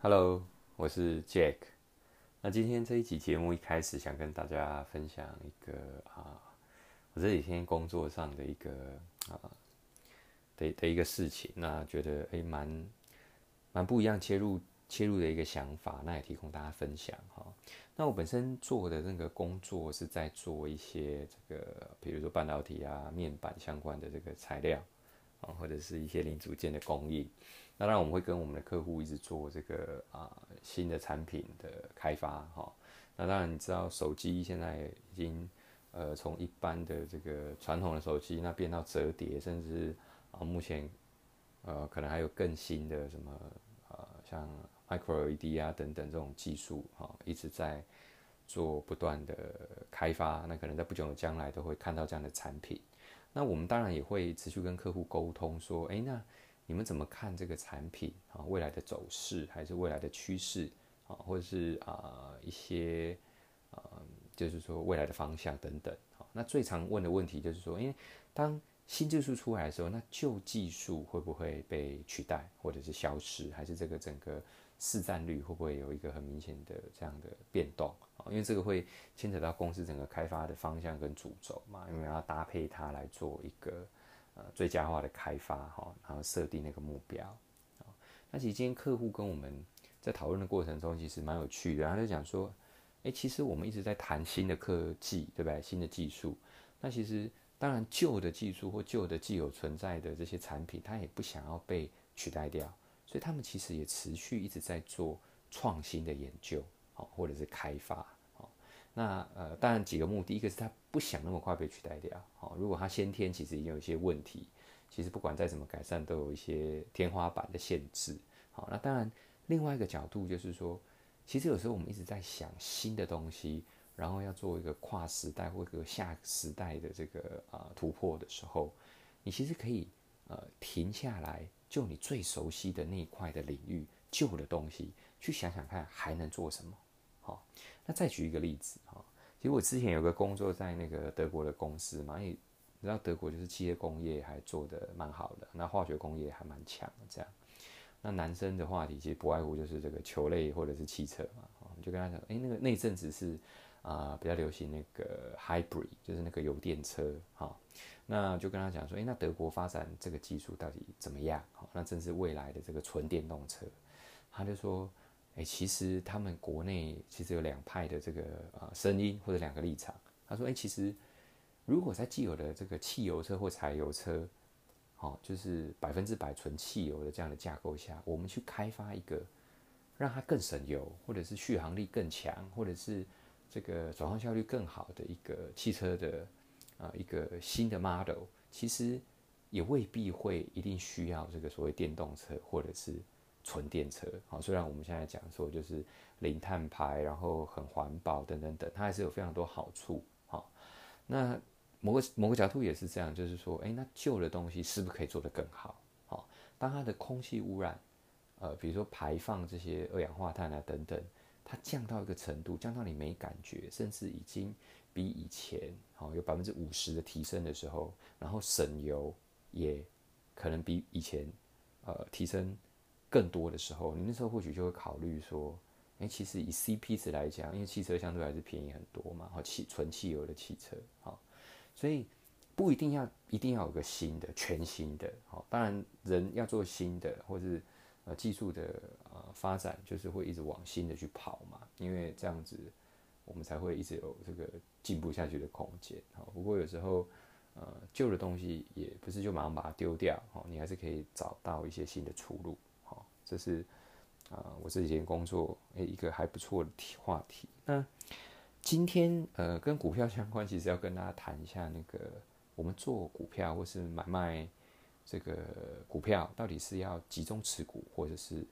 Hello，我是 Jack。那今天这一集节目一开始想跟大家分享一个啊，我这几天工作上的一个啊的的一个事情，那觉得诶蛮蛮不一样切入切入的一个想法，那也提供大家分享哈。那我本身做的那个工作是在做一些这个，比如说半导体啊、面板相关的这个材料啊，或者是一些零组件的供应。那当然我们会跟我们的客户一直做这个啊新的产品的开发哈。那当然你知道手机现在已经呃从一般的这个传统的手机那变到折叠，甚至啊目前呃可能还有更新的什么呃像 micro LED 啊等等这种技术哈，一直在做不断的开发。那可能在不久的将来都会看到这样的产品。那我们当然也会持续跟客户沟通说，哎那。你们怎么看这个产品啊？未来的走势，还是未来的趋势啊？或者是啊一些呃，就是说未来的方向等等。啊，那最常问的问题就是说，因为当新技术出来的时候，那旧技术会不会被取代，或者是消失，还是这个整个市占率会不会有一个很明显的这样的变动啊？因为这个会牵扯到公司整个开发的方向跟主轴嘛，因为要搭配它来做一个。呃，最佳化的开发哈，然后设定那个目标啊。那其实今天客户跟我们在讨论的过程中，其实蛮有趣的。他就讲说，哎，其实我们一直在谈新的科技，对不对？新的技术。那其实当然旧的技术或旧的既有存在的这些产品，它也不想要被取代掉，所以他们其实也持续一直在做创新的研究，好，或者是开发。那呃，当然几个目的，一个是他不想那么快被取代掉，好，如果他先天其实已经有一些问题，其实不管再怎么改善，都有一些天花板的限制，好，那当然另外一个角度就是说，其实有时候我们一直在想新的东西，然后要做一个跨时代或者下时代的这个啊突破的时候，你其实可以呃停下来，就你最熟悉的那一块的领域旧的东西，去想想看还能做什么。好，那再举一个例子哈，其实我之前有个工作在那个德国的公司嘛，因为你知道德国就是汽车工业还做得蛮好的，那化学工业还蛮强的这样。那男生的话题其实不外乎就是这个球类或者是汽车嘛，就跟他讲，哎，那个那阵子是啊比较流行那个 hybrid，就是那个油电车哈，那就跟他讲说，哎，那德国发展这个技术到底怎么样？好，那正是未来的这个纯电动车，他就说。哎，其实他们国内其实有两派的这个啊声音或者两个立场。他说：“哎，其实如果在既有的这个汽油车或柴油车，好，就是百分之百纯汽油的这样的架构下，我们去开发一个让它更省油，或者是续航力更强，或者是这个转换效率更好的一个汽车的啊一个新的 model，其实也未必会一定需要这个所谓电动车或者是。”纯电车，好，虽然我们现在讲说就是零碳排，然后很环保等等等，它还是有非常多好处，好，那某个某个角度也是这样，就是说，哎，那旧的东西是不是可以做得更好？好，当它的空气污染，呃，比如说排放这些二氧化碳啊等等，它降到一个程度，降到你没感觉，甚至已经比以前好有百分之五十的提升的时候，然后省油也可能比以前呃提升。更多的时候，你那时候或许就会考虑说，哎，其实以 CP 值来讲，因为汽车相对还是便宜很多嘛，好汽纯汽油的汽车，好，所以不一定要一定要有个新的全新的，好，当然人要做新的，或是呃技术的呃发展，就是会一直往新的去跑嘛，因为这样子我们才会一直有这个进步下去的空间，好，不过有时候呃旧的东西也不是就马上把它丢掉，哦，你还是可以找到一些新的出路。这是啊，我这几天工作诶一个还不错的题话题。那今天呃跟股票相关，其实要跟大家谈一下那个我们做股票或是买卖这个股票，到底是要集中持股或者是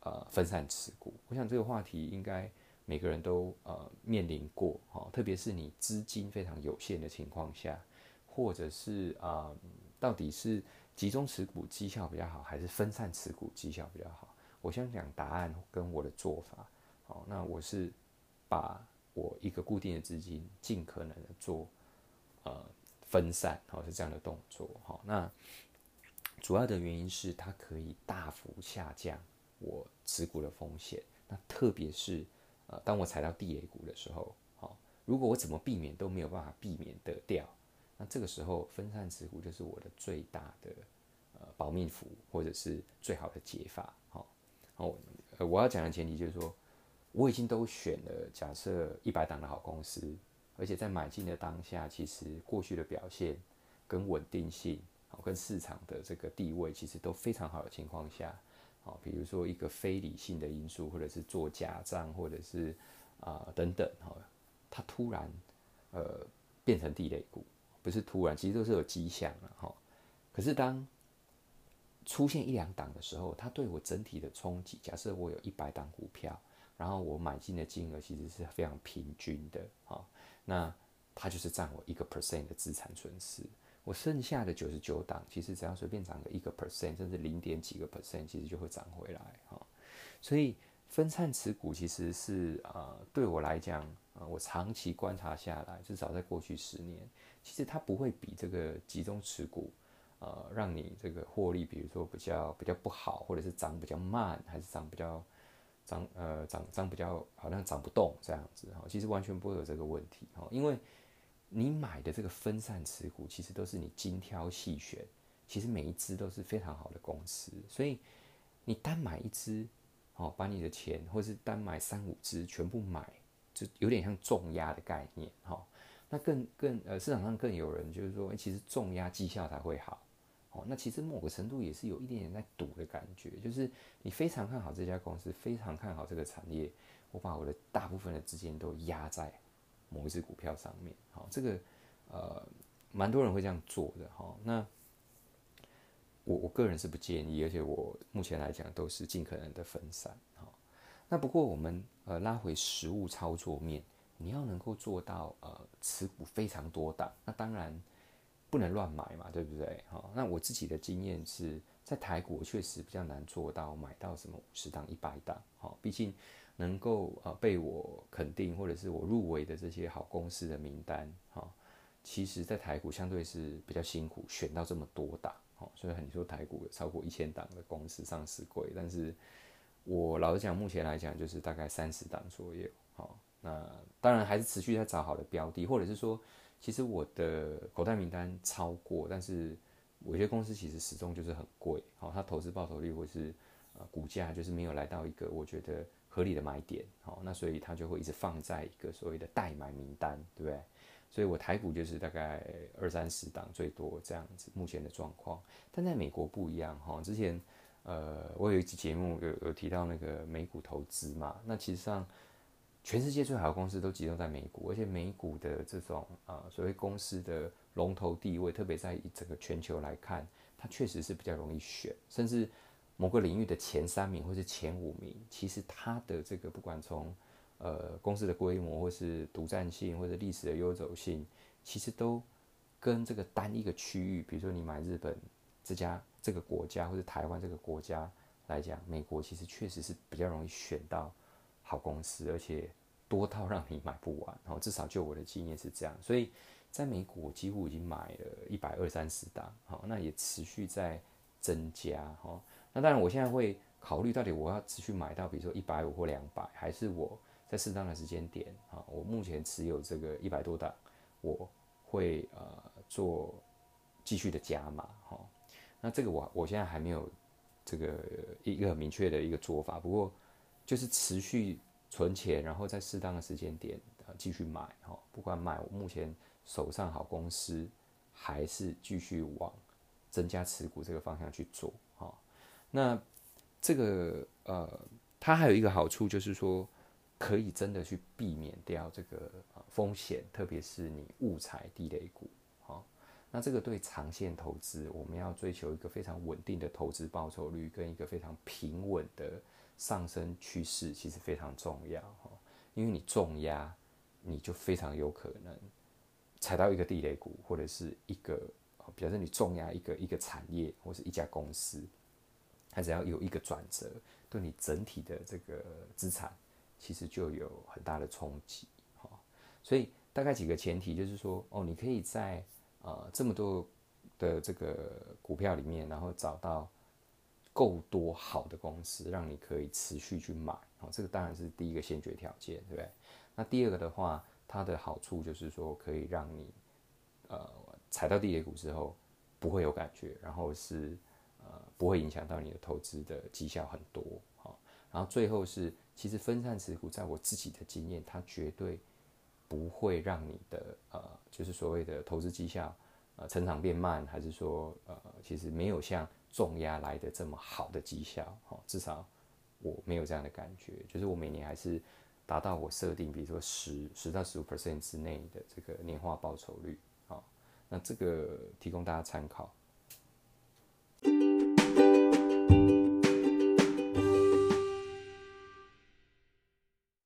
呃分散持股。我想这个话题应该每个人都呃面临过哈，特别是你资金非常有限的情况下，或者是啊到底是。集中持股绩效比较好，还是分散持股绩效比较好？我先讲答案跟我的做法。好，那我是把我一个固定的资金尽可能的做呃分散，好是这样的动作。好，那主要的原因是它可以大幅下降我持股的风险。那特别是呃，当我踩到地雷股的时候，好，如果我怎么避免都没有办法避免得掉，那这个时候分散持股就是我的最大的呃保命符，或者是最好的解法。好，好，呃，我要讲的前提就是说，我已经都选了假设一百档的好公司，而且在买进的当下，其实过去的表现跟稳定性。好跟市场的这个地位其实都非常好的情况下，啊，比如说一个非理性的因素，或者是做假账，或者是啊等等，哈，它突然呃变成地雷股，不是突然，其实都是有迹象了，哈。可是当出现一两档的时候，它对我整体的冲击，假设我有一百档股票，然后我买进的金额其实是非常平均的，哈，那它就是占我一个 percent 的资产损失。我剩下的九十九档，其实只要随便涨个一个 percent，甚至零点几个 percent，其实就会涨回来哈。所以分散持股其实是呃对我来讲，啊我长期观察下来，至少在过去十年，其实它不会比这个集中持股，呃让你这个获利，比如说比较比较不好，或者是涨比较慢，还是涨比较涨呃涨涨比较好像涨不动这样子哈。其实完全不会有这个问题哈，因为。你买的这个分散持股，其实都是你精挑细选，其实每一只都是非常好的公司，所以你单买一只，哦，把你的钱，或是单买三五只全部买，就有点像重压的概念，哈。那更更呃，市场上更有人就是说，其实重压绩效才会好，哦，那其实某个程度也是有一点点在赌的感觉，就是你非常看好这家公司，非常看好这个产业，我把我的大部分的资金都压在。某一只股票上面，好，这个呃，蛮多人会这样做的哈。那我我个人是不建议，而且我目前来讲都是尽可能的分散哈。那不过我们呃拉回实物操作面，你要能够做到呃持股非常多档，那当然不能乱买嘛，对不对？哈，那我自己的经验是在台股确实比较难做到买到什么五十档、一百档，哈，毕竟。能够呃被我肯定或者是我入围的这些好公司的名单哈，其实，在台股相对是比较辛苦，选到这么多档哈，所以你说台股有超过一千档的公司上市柜，但是我老实讲，目前来讲就是大概三十档左右好。那当然还是持续在找好的标的，或者是说，其实我的口袋名单超过，但是有些公司其实始终就是很贵，好，它投资报酬率或是呃股价就是没有来到一个我觉得。合理的买点，好，那所以它就会一直放在一个所谓的待买名单，对不对？所以我台股就是大概二三十档最多这样子，目前的状况。但在美国不一样，哈，之前呃我有一集节目有有提到那个美股投资嘛，那其实上全世界最好的公司都集中在美股，而且美股的这种呃所谓公司的龙头地位，特别在整个全球来看，它确实是比较容易选，甚至。某个领域的前三名或是前五名，其实它的这个不管从呃公司的规模，或是独占性，或者历史的悠久性，其实都跟这个单一个区域，比如说你买日本这家这个国家，或者台湾这个国家来讲，美国其实确实是比较容易选到好公司，而且多到让你买不完。然后至少就我的经验是这样，所以在美国几乎已经买了一百二三十档，好，那也持续在增加，哈。那当然，我现在会考虑到底我要持续买到，比如说一百五或两百，还是我在适当的时间点啊，我目前持有这个一百多档，我会呃做继续的加码哈。那这个我我现在还没有这个一个很明确的一个做法，不过就是持续存钱，然后在适当的时间点啊继续买哈，不管买我目前手上好公司，还是继续往增加持股这个方向去做哈。那这个呃，它还有一个好处就是说，可以真的去避免掉这个风险，特别是你误踩地雷股，那这个对长线投资，我们要追求一个非常稳定的投资报酬率跟一个非常平稳的上升趋势，其实非常重要，因为你重压，你就非常有可能踩到一个地雷股，或者是一个，比如说你重压一个一个产业或是一家公司。它只要有一个转折，对你整体的这个资产，其实就有很大的冲击，哈。所以大概几个前提就是说，哦，你可以在呃这么多的这个股票里面，然后找到够多好的公司，让你可以持续去买，哦，这个当然是第一个先决条件，对不对？那第二个的话，它的好处就是说可以让你，呃，踩到地雷股之后不会有感觉，然后是呃不会影响到你的投资的绩效很多，好，然后最后是其实分散持股，在我自己的经验，它绝对不会让你的呃就是所谓的投资绩效呃成长变慢，还是说呃其实没有像重压来的这么好的绩效，哈，至少我没有这样的感觉，就是我每年还是达到我设定，比如说十十到十五 percent 之内的这个年化报酬率，好，那这个提供大家参考。